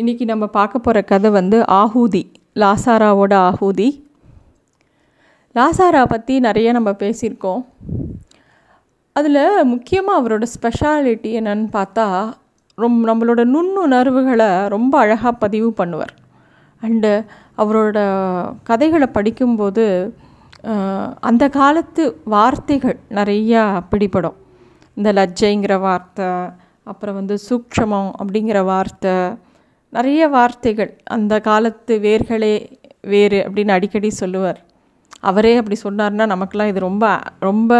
இன்றைக்கி நம்ம பார்க்க போகிற கதை வந்து ஆஹூதி லாசாராவோட ஆஹூதி. லாசாரா பற்றி நிறைய நம்ம பேசியிருக்கோம். அதில் முக்கியமாக அவரோட ஸ்பெஷாலிட்டி என்னன்னு பார்த்தா ரொம் நம்மளோட நுண்ணுணர்வுகளை ரொம்ப அழகாக பதிவு பண்ணுவார். அண்டு அவரோட கதைகளை படிக்கும்போது அந்த காலத்து வார்த்தைகள் நிறையா பிடிபடும். இந்த லஜ்ஜைங்கிற வார்த்தை அப்புறம் வந்து சூக்ஷமம் அப்படிங்கிற வார்த்தை நிறைய வார்த்தைகள். அந்த காலத்து வேர்களே வேறு அப்படின்னு அடிக்கடி சொல்லுவார். அவரே அப்படி சொன்னார்னா நமக்கெல்லாம் இது ரொம்ப ரொம்ப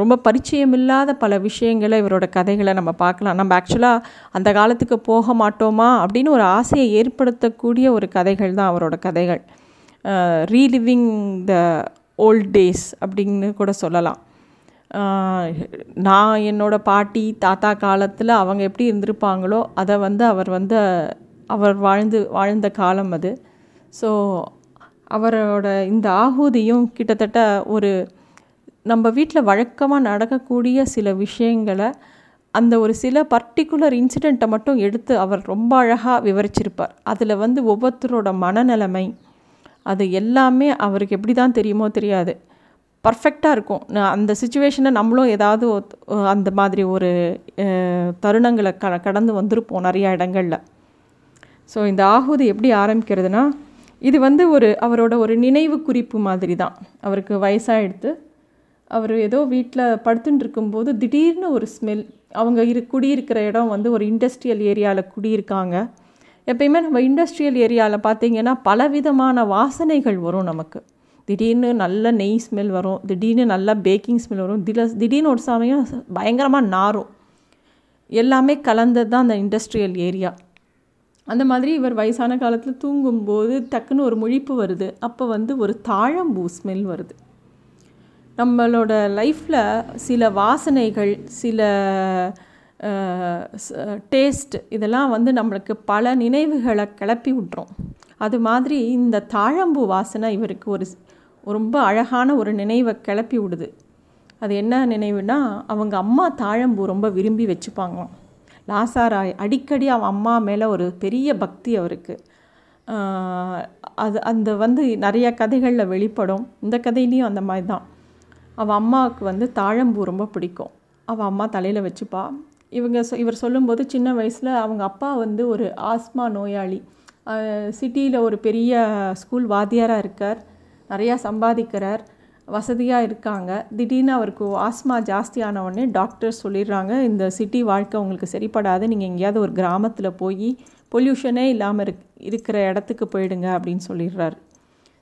ரொம்ப பரிச்சயமில்லாத பல விஷயங்களை இவரோட கதைகளை நம்ம பார்க்கலாம். நம்ம ஆக்சுவலாக அந்த காலத்துக்கு போக மாட்டோமா அப்படின்னு ஒரு ஆசையை ஏற்படுத்தக்கூடிய ஒரு கதைகள் தான் அவரோட கதைகள். ரீலிவிங் த ஓல்ட் டேஸ் அப்படின்னு கூட சொல்லலாம். நான் என்னோடய பாட்டி தாத்தா காலத்தில் அவங்க எப்படி இருந்திருப்பாங்களோ அதை வந்து அவர் வந்து அவர் வாழ்ந்து வாழ்ந்த காலம் அது. ஸோ அவரோட இந்த ஆகுதியும் கிட்டத்தட்ட ஒரு நம்ம வீட்டில் வழக்கமாக நடக்கக்கூடிய சில விஷயங்களை அந்த ஒரு சில பர்டிகுலர் இன்சிடெண்ட்டை மட்டும் எடுத்து அவர் ரொம்ப அழகாக விவரிச்சிருப்பார். அதில் வந்து ஒவ்வொருத்தரோட மனநிலைமை அது எல்லாமே அவருக்கு எப்படி தான் தெரியுமோ தெரியாது. பர்ஃபெக்டாக இருக்கும். நான் அந்த சுச்சுவேஷனை நம்மளும் ஏதாவது ஒத்- அந்த மாதிரி ஒரு தருணங்களை க கடந்து வந்திருப்போம் நிறையா இடங்களில். ஸோ இந்த ஆகுதி எப்படி ஆரம்பிக்கிறதுனா இது வந்து ஒரு அவரோட ஒரு நினைவு குறிப்பு மாதிரி தான் அவருக்கு வயசாகிடுத்து அவர் ஏதோ வீட்டில் படுத்துட்டு இருக்கும்போது திடீர்னு ஒரு ஸ்மெல் அவங்க இரு குடியிருக்கிற இடம் வந்து ஒரு இண்டஸ்ட்ரியல் ஏரியாவில் குடியிருக்காங்க. எப்பயுமே நம்ம இண்டஸ்ட்ரியல் ஏரியாவில் பார்த்தீங்கன்னா பலவிதமான வாசனைகள் வரும் நமக்கு. திடீர்னு நல்ல நெய் ஸ்மெல் வரும் திடீர்னு நல்ல பேக்கிங் ஸ்மெல் வரும் தில திடீர்னு ஒரு சமயம் பயங்கரமாக நாரும். எல்லாமே கலந்தது தான் அந்த இண்டஸ்ட்ரியல் ஏரியா அந்த மாதிரி இவர் வயசான காலத்தில் தூங்கும்போது டக்குன்னு ஒரு முழிப்பு வருது. அப்போ வந்து ஒரு தாழம்பூ ஸ்மெல் வருது. நம்மளோட லைஃப்பில் சில வாசனைகள் சில டேஸ்ட் இதெல்லாம் வந்து நம்மளுக்கு பல நினைவுகளை கிளப்பி விட்றோம் அது மாதிரி இந்த தாழம்பூ வாசனை இவருக்கு ஒரு ரொம்ப அழகான ஒரு நினைவை கிளப்பி விடுது. அது என்ன நினைவுனா அவங்க அம்மா தாழம்பூ ரொம்ப விரும்பி வச்சுப்பாங்களாம். லாசாராய் அடிக்கடி அவன் அம்மா மேலே ஒரு பெரிய பக்தி அவருக்கு. அது அந்த வந்து நிறைய கதைகளில் வெளிப்படும். இந்த கதையிலையும் அந்த மாதிரி தான் அவள் அம்மாவுக்கு வந்து தாழம்பூ ரொம்ப பிடிக்கும். அவள் அம்மா தலையில் வச்சுப்பா. இவங்க சொ- இவர் சொல்லும்போது சின்ன வயசில் அவங்க அப்பா வந்து ஒரு ஆஸ்மா நோயாளி. சிட்டியில் ஒரு பெரிய ஸ்கூல் வாத்தியாராக இருக்கார். நிறையா சம்பாதிக்கிறார் வசதியாக இருக்காங்க. திடீர்னு அவருக்கு ஆஸ்மா ஜாஸ்தியான உடனே டாக்டர் சொல்லிடுறாங்க இந்த சிட்டி வாழ்க்கை உங்களுக்கு சரிப்படாது நீங்கள் எங்கேயாவது ஒரு கிராமத்தில் போய் பொல்யூஷனே இல்லாமல் இருக் இருக்கிற இடத்துக்கு போயிடுங்க அப்படின்னு சொல்லிடுறாரு.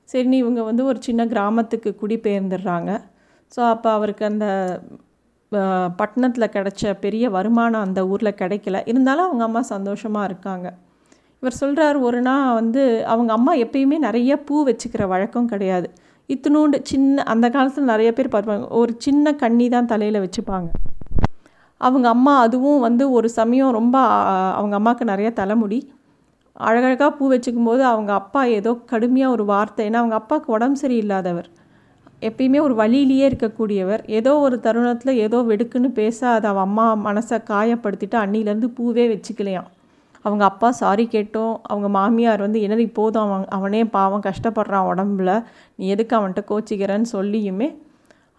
சரின்னு இவங்க வந்து ஒரு சின்ன கிராமத்துக்கு குடிபெயர்ந்துடுறாங்க. ஸோ அப்போ அவருக்கு அந்த பட்டணத்தில் கிடைச்ச பெரிய வருமானம் அந்த ஊரில் கிடைக்கல. இருந்தாலும் அவங்க அம்மா சந்தோஷமாக இருக்காங்க. இவர் சொல்கிறார் ஒரு நாள் வந்து அவங்க அம்மா எப்பயுமே நிறைய பூ வச்சுக்கிற வழக்கம் கிடையாது. இத்தினூண்டு சின்ன அந்த காலத்தில் நிறைய பேர் பார்ப்பாங்க ஒரு சின்ன கண்ணி தான் தலையில் வச்சுப்பாங்க. அவங்க அம்மா அதுவும் வந்து ஒரு சமயம் ரொம்ப அவங்க அம்மாவுக்கு நிறைய தலைமுடி. அழகழகாக பூ வச்சுக்கும் போது அவங்க அப்பா ஏதோ கடுமையாக ஒரு வார்த்தை ஏன்னா அவங்க அப்பாவுக்கு உடம்பு சரியில்லாதவர். எப்பயுமே ஒரு வழியிலேயே இருக்கக்கூடியவர். ஏதோ ஒரு தருணத்தில் ஏதோ வெடுக்குன்னு பேச அதை அவன் அம்மா மனசை காயப்படுத்திட்டு அன்னிலேருந்து பூவே வச்சுக்கலையாம். அவங்க அப்பா சாரி கேட்டோம். அவங்க மாமியார் வந்து என்னது போதும்? அவன் அவனே பாவம் கஷ்டப்படுறான் உடம்புல. நீ எதுக்கு அவன்கிட்ட கோச்சிக்கிறேன்னு சொல்லியுமே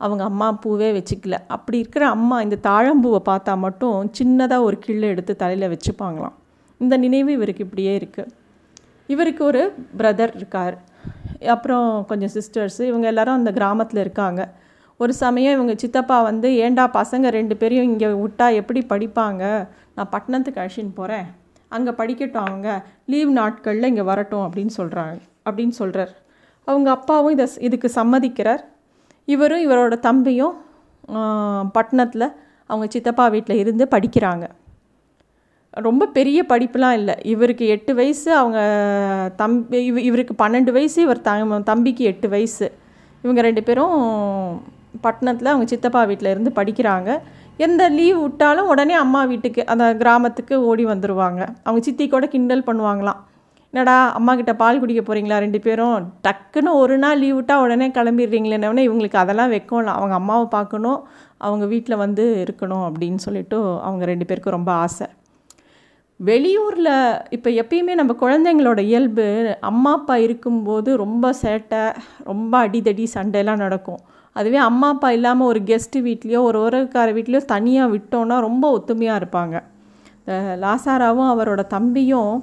அவங்க அம்மா பூவே வச்சுக்கல. அப்படி இருக்கிற அம்மா இந்த தாழம்பூவை பார்த்தா மட்டும் சின்னதாக ஒரு கிள்ளை எடுத்து தலையில் வச்சுப்பாங்களாம். இந்த நினைவு இவருக்கு இப்படியே இருக்குது இவருக்கு ஒரு பிரதர் இருக்கார். அப்புறம் கொஞ்சம் சிஸ்டர்ஸு இவங்க எல்லாரும் அந்த கிராமத்தில் இருக்காங்க. ஒரு சமயம் இவங்க சித்தப்பா வந்து ஏண்டா பசங்க ரெண்டு பேரையும் இங்கே விட்டா எப்படி படிப்பாங்க? நான் பட்டணத்துக்கு அழிச்சின்னு போகிறேன் அங்கே படிக்கட்டும் அவங்க. லீவ் நாட்களில் இங்கே வரட்டும் அப்படின்னு சொல்கிறாங்க அப்படின்னு சொல்கிறார் அவங்க அப்பாவும் இதை இதுக்கு சம்மதிக்கிறார். இவரும் இவரோட தம்பியும் பட்டணத்தில் அவங்க சித்தப்பா வீட்டில் இருந்து படிக்கிறாங்க. ரொம்ப பெரிய படிப்புலாம் இல்லை. இவருக்கு எட்டு வயசு அவங்க தம்பி இவ இவருக்கு பன்னெண்டு வயசு இவர் த தம்பிக்கு எட்டு வயசு. இவங்க ரெண்டு பேரும் பட்டணத்தில் அவங்க சித்தப்பா வீட்டில் இருந்து படிக்கிறாங்க. எந்த லீவ் விட்டாலும் உடனே அம்மா வீட்டுக்கு அந்த கிராமத்துக்கு ஓடி வந்துடுவாங்க அவங்க சித்தி கூட கிண்டல் பண்ணுவாங்களாம். என்னடா அம்மா கிட்ட பால் குடிக்க போகிறீங்களா ரெண்டு பேரும் டக்குன்னு ஒரு நாள் லீவ் விட்டால் உடனே கிளம்பிடுறீங்களேன்னே இவங்களுக்கு அதெல்லாம் வைக்கணும் அவங்க அம்மாவை பார்க்கணும் அவங்க வீட்டில் வந்து இருக்கணும் அப்படின்னு சொல்லிட்டு அவங்க ரெண்டு பேருக்கும் ரொம்ப ஆசை. வெளியூரில் இப்போ எப்பயுமே நம்ம குழந்தைங்களோட இயல்பு அம்மா அப்பா இருக்கும்போது ரொம்ப சேட்டை ரொம்ப அடிதடி சண்டையெல்லாம் நடக்கும். அதுவே அம்மா அப்பா இல்லாமல் ஒரு கெஸ்ட்டு வீட்லேயோ ஒரு உறவுக்கார வீட்லேயோ தனியாக விட்டோன்னா ரொம்ப ஒத்துமையாக இருப்பாங்க. லாசாராவும் அவரோட தம்பியும்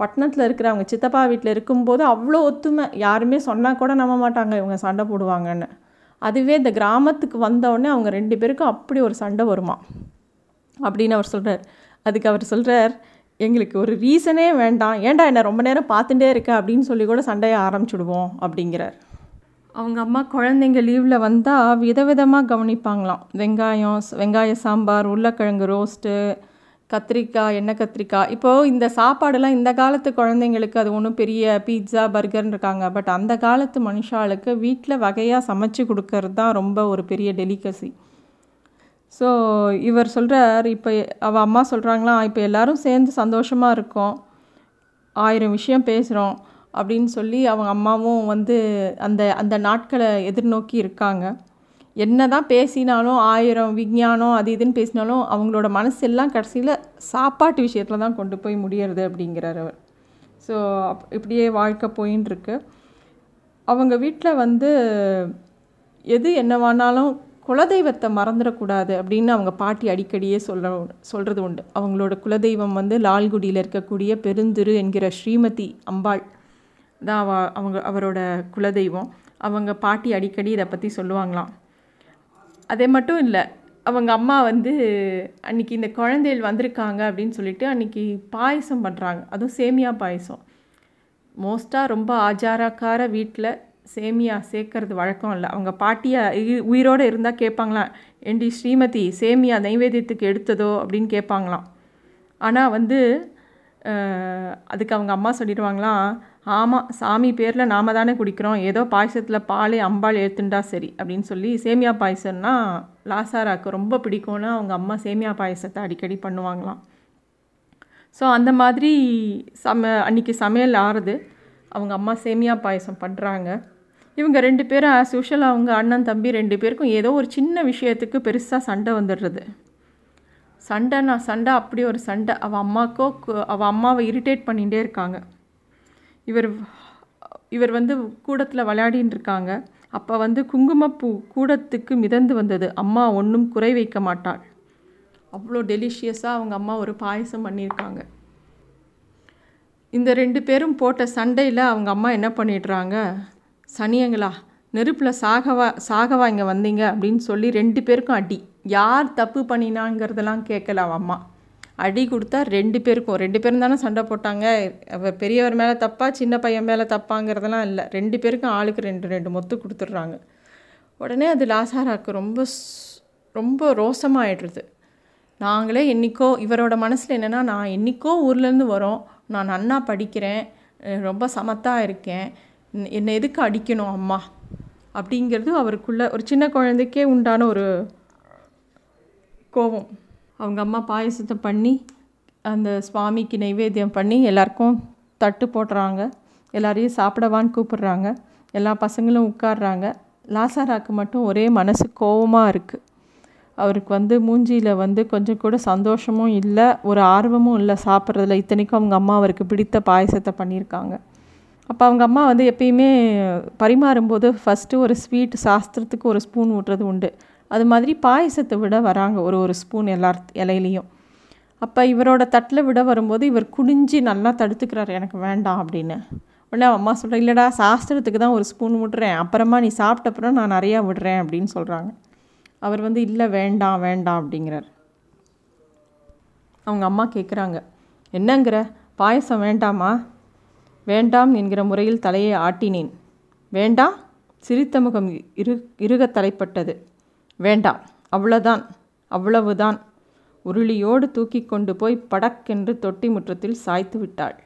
பட்டணத்தில் இருக்கிற அவங்க சித்தப்பா வீட்டில் இருக்கும்போது அவ்வளோ ஒத்துமை. யாருமே சொன்னால் கூட நம்ப மாட்டாங்க இவங்க சண்டை போடுவாங்கன்னு. அதுவே இந்த கிராமத்துக்கு வந்தவுடனே அவங்க ரெண்டு பேருக்கும் அப்படி ஒரு சண்டை வருமா? அப்படின்னு அவர் சொல்கிறார் அதுக்கு அவர் சொல்கிறார் எங்களுக்கு ஒரு ரீசனே வேண்டாம். ஏன்டா என்னை ரொம்ப நேரம் பார்த்துட்டே இருக்க? அப்படின்னு சொல்லி கூட சண்டையை ஆரம்பிச்சுடுவோம் அப்படிங்கிறார். அவங்க அம்மா குழந்தைங்க லீவில் வந்தால் விதவிதமாக கவனிப்பாங்களாம். வெங்காயம் வெங்காய சாம்பார் உருளைக்கிழங்கு ரோஸ்ட்டு கத்திரிக்காய் எண்ணெய் கத்திரிக்காய். இப்போது இந்த சாப்பாடெல்லாம் இந்த காலத்து குழந்தைங்களுக்கு அது ஒன்றும் பெரிய பீட்சா பர்கர்னு இருக்காங்க. பட் அந்த காலத்து மனுஷாளுக்கு வீட்டில் வகையாக சமைச்சு கொடுக்கறது தான் ரொம்ப ஒரு பெரிய டெலிகசி ஸோ இவர் சொல்கிறார் இப்போ அவள் அம்மா சொல்கிறாங்களாம் இப்போ எல்லோரும் சேர்ந்து சந்தோஷமாக இருக்கோம். ஆயிரம் விஷயம் பேசுகிறோம் அப்படின்னு சொல்லி அவங்க அம்மாவும் வந்து அந்த அந்த நாட்களை எதிர்நோக்கி இருக்காங்க. என்ன தான் பேசினாலும் ஆயிரம் விஞ்ஞானம் அது இதுன்னு பேசினாலும் அவங்களோட மனசு எல்லாம் கடைசியில் சாப்பாட்டு விஷயத்தில் தான் கொண்டு போய் முடியறது அப்படிங்கிறார் அவர். ஸோ இப்படியே வாழ்க்கை போயின்னு இருக்கு அவங்க வீட்டில் வந்து எது என்னவானாலும் குலதெய்வத்தை மறந்துடக்கூடாது அப்படின்னு அவங்க பாட்டி அடிக்கடியே சொல்ல சொல்கிறது உண்டு. அவங்களோட குலதெய்வம் வந்து லால்குடியில் இருக்கக்கூடிய பெருந்திரு என்கிற ஸ்ரீமதி அம்பாள். தான் அவ அவங்க அவரோட குலதெய்வம். அவங்க பாட்டி அடிக்கடி இதை பற்றி சொல்லுவாங்களாம். அதே மட்டும் இல்லை அவங்க அம்மா வந்து அன்றைக்கி இந்த குழந்தைகள் வந்திருக்காங்க அப்படின்னு சொல்லிட்டு அன்றைக்கி பாயசம் பண்ணுறாங்க அதுவும் சேமியா பாயசம். மோஸ்ட்டாக ரொம்ப ஆஜாரக்கார வீட்டில் சேமியா சேர்க்கறது வழக்கம் இல்லை. அவங்க பாட்டியாக உயிரோடு இருந்தால் கேட்பாங்களாம் என்டி ஸ்ரீமதி சேமியா நைவேத்தியத்துக்கு எடுத்ததோ? அப்படின்னு கேட்பாங்களாம் ஆனால் வந்து அதுக்கு அவங்க அம்மா சொல்லிடுவாங்களாம் ஆமாம் சாமி பேரில் நாம தானே குடிக்கிறோம். ஏதோ பாயசத்தில் பாலே அம்பாள் ஏற்றுண்டா சரி அப்படின்னு சொல்லி சேமியா பாயசம்னா லாசாராக்கு ரொம்ப பிடிக்கும்னு அவங்க அம்மா சேமியா பாயசத்தை அடிக்கடி பண்ணுவாங்களாம். ஸோ அந்த மாதிரி சம அன்றைக்கி சமையல் ஆறுது. அவங்க அம்மா சேமியா பாயசம் பண்ணுறாங்க இவங்க ரெண்டு பேரும் ஆஸ் யூஷுவல் அவங்க அண்ணன் தம்பி ரெண்டு பேருக்கும் ஏதோ ஒரு சின்ன விஷயத்துக்கு பெருசாக சண்டை வந்துடுறது. சண்டைனா சண்டை அப்படி ஒரு சண்டை. அவள் அம்மாக்கோ அவள் அம்மாவை இரிட்டேட் பண்ணிகிட்டே இருக்காங்க. இவர் இவர் வந்து கூடத்தில் விளையாடின்னு இருக்காங்க. அப்போ வந்து குங்குமப்பூ கூடத்துக்கு மிதந்து வந்தது. அம்மா ஒன்றும் குறை வைக்க மாட்டாள். அவ்வளோ டெலிஷியஸாக அவங்க அம்மா ஒரு பாயசம் பண்ணியிருக்காங்க. இந்த ரெண்டு பேரும் போட்ட சண்டையில் அவங்க அம்மா என்ன பண்ணிடுறாங்க? சனியங்களா நெருப்பில் சாகவா சாகவா இங்கே வந்தீங்க அப்படின்னு சொல்லி ரெண்டு பேருக்கும் அடி. யார் தப்பு பண்ணினாங்கிறதெல்லாம் கேட்கல அவன் அம்மா. அடி கொடுத்தா ரெண்டு பேருக்கும். ரெண்டு பேரும் தானே சண்டை போட்டாங்க. பெரியவர் மேலே தப்பா சின்ன பையன் மேலே தப்பாங்கிறதெல்லாம் இல்லை. ரெண்டு பேருக்கும் ஆளுக்கு ரெண்டு ரெண்டு மொத்து கொடுத்துட்றாங்க. உடனே அது லாசாராக்கு ரொம்ப ரொம்ப ரோசமாயிடுறது நாங்களே என்றைக்கோ இவரோட மனசில் என்னென்னா நான் என்றைக்கோ ஊர்லேருந்து வரோம். நான் நன்னா படிக்கிறேன். ரொம்ப சமத்தாக இருக்கேன். என்னை எதுக்கு அடிக்கணும் அம்மா? அப்படிங்கிறது அவருக்குள்ள ஒரு சின்ன குழந்தைக்கே உண்டான ஒரு கோபம். அவங்க அம்மா பாயசத்தை பண்ணி அந்த சுவாமிக்கு நைவேத்தியம் பண்ணி எல்லாருக்கும் தட்டு போடுறாங்க எல்லாரையும் சாப்பிடவான்னு கூப்பிடுறாங்க. எல்லா பசங்களும் உட்காடுறாங்க லாசாராக்கு மட்டும் ஒரே மனசு கோபமாக இருக்குது அவருக்கு வந்து மூஞ்சியில் வந்து கொஞ்சம் கூட சந்தோஷமும் இல்லை ஒரு ஆர்வமும் இல்லை சாப்பிட்றதுல. இத்தனைக்கும் அவங்க அம்மா அவருக்கு பிடித்த பாயசத்தை பண்ணியிருக்காங்க. அப்போ அவங்க அம்மா வந்து எப்பயுமே பரிமாறும்போது ஃபஸ்ட்டு ஒரு ஸ்வீட் சாஸ்திரத்துக்கு ஒரு ஸ்பூன் ஊட்டுறது உண்டு. அது மாதிரி பாயசத்தை விட வராங்க ஒரு ஒரு ஸ்பூன் எல்லார் இலையிலையும். அப்போ இவரோட தட்டில் விட வரும்போது இவர் குடிஞ்சு நல்லா தடுத்துக்கிறார் எனக்கு வேண்டாம் அப்படின்னு. உடனே அம்மா சொல்கிறேன் இல்லைடா சாஸ்திரத்துக்கு தான் ஒரு ஸ்பூன் விட்றேன். அப்புறமா நீ சாப்பிட்டப்புறம் நான் நிறையா விடுறேன் அப்படின்னு சொல்கிறாங்க அவர் வந்து இல்லை வேண்டாம் வேண்டாம் அப்படிங்கிறார். அவங்க அம்மா கேட்குறாங்க என்னங்கிற? பாயசம் வேண்டாமா? வேண்டாம் என்கிற முறையில் தலையை ஆட்டினேன். வேண்டாம். சிரித்த முகம் இரு இருக தலைப்பட்டது. வேண்டாம் அவ்வளோதான் அவ்வளவுதான். உருளியோடு தூக்கி கொண்டு போய் படக்கென்று தொட்டி முற்றத்தில் சாய்த்து விட்டாள்.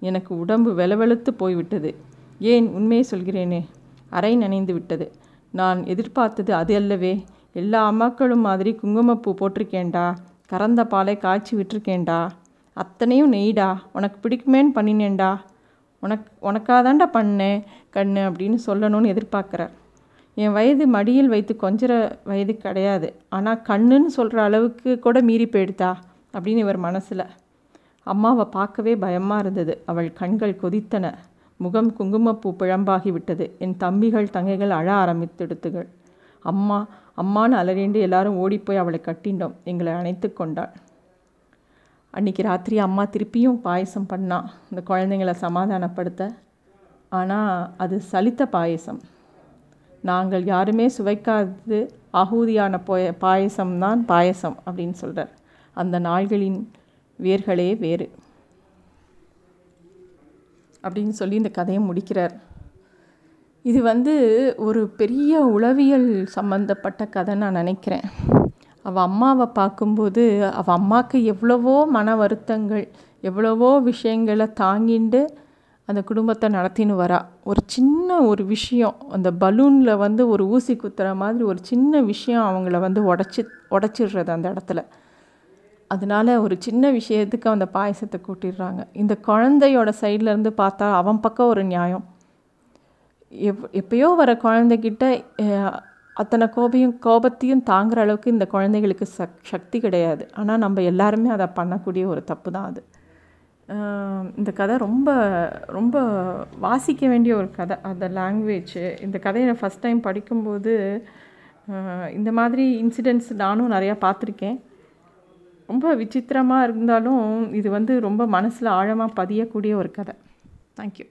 எனக்கு உடம்பு வெலவெழுத்து போய்விட்டது. ஏன் உண்மையை சொல்கிறேனே? அறை நனைந்து விட்டது. நான் எதிர்பார்த்தது அது அல்லவே. எல்லா அம்மாக்களும் மாதிரி குங்குமப்பூ போட்டிருக்கேன்டா. கறந்த பாலை காய்ச்சி விட்டுருக்கேன்டா. அத்தனையும் நெய்டா. உனக்கு பிடிக்குமேன்னு பண்ணினேன்டா. உனக் உனக்காதாண்டா பண்ணேன் கண்ணு அப்படின்னு சொல்லணும்னு எதிர்பார்க்குறேன் என் வயது மடியில் வைத்து கொஞ்சிற வயது கிடையாது. ஆனால் கண்ணுன்னு சொல்கிற அளவுக்கு கூட மீறி போயிடுதா? அப்படின்னு இவர் மனசில். அம்மாவை பார்க்கவே பயமாக இருந்தது. அவள் கண்கள் கொதித்தன. முகம் குங்குமப்பூ பிழம்பாகி விட்டது. என் தம்பிகள் தங்கைகள் அழ ஆரம்பித்தெடுத்துகள். அம்மா அம்மான்னு அலறிண்டு எல்லாரும் ஓடிப்போய் அவளை கட்டிண்டோம். எங்களை அணைத்து கொண்டாள். அன்றைக்கி ராத்திரி அம்மா திருப்பியும் பாயசம் பண்ணா. இந்த குழந்தைங்களை சமாதானப்படுத்த. ஆனால் அது சலித்த பாயசம். நாங்கள் யாருமே சுவைக்காதது ஆகூதியான போய பாயசம்தான் பாயசம் அப்படின்னு சொல்கிறார் அந்த நாள்களின் வேர்களே வேறு. அப்படின்னு சொல்லி இந்த கதையை முடிக்கிறார். இது வந்து ஒரு பெரிய உளவியல் சம்மந்தப்பட்ட கதை நான் நினைக்கிறேன். அவள் அம்மாவை பார்க்கும்போது அவள் அம்மாவுக்கு எவ்வளவோ மன வருத்தங்கள் எவ்வளவோ விஷயங்களை தாங்கிண்டு அந்த குடும்பத்தை நடத்தின்னு வரா. ஒரு சின்ன ஒரு விஷயம் அந்த பலூனில் வந்து ஒரு ஊசி குத்துற மாதிரி ஒரு சின்ன விஷயம் அவங்கள வந்து உடச்சி உடச்சிடுறது அந்த இடத்துல. அதனால ஒரு சின்ன விஷயத்துக்கு அந்த பாயசத்தை கூட்டிடுறாங்க. இந்த குழந்தையோட சைட்லேருந்து பார்த்தா அவன் பக்கம் ஒரு நியாயம். எப் எப்பயோ வர குழந்தைகிட்ட அத்தனை கோபையும் கோபத்தையும் தாங்குற அளவுக்கு இந்த குழந்தைகளுக்கு சக் சக்தி கிடையாது. ஆனால் நம்ம எல்லாருமே அதை பண்ணக்கூடிய ஒரு தப்பு தான் அது. இந்த கதை ரொம்ப ரொம்ப வாசிக்க வேண்டிய ஒரு கதை. அந்த லாங்குவேஜ் இந்த கதையை நான் ஃபஸ்ட் டைம் படிக்கும்போது இந்த மாதிரி இன்சிடென்ட்ஸ் நானும் நிறையா பார்த்துருக்கேன். ரொம்ப விசித்திரமாக இருந்தாலும் இது வந்து ரொம்ப மனசில் ஆழமாக பதியக்கூடிய ஒரு கதை. தேங்க்யூ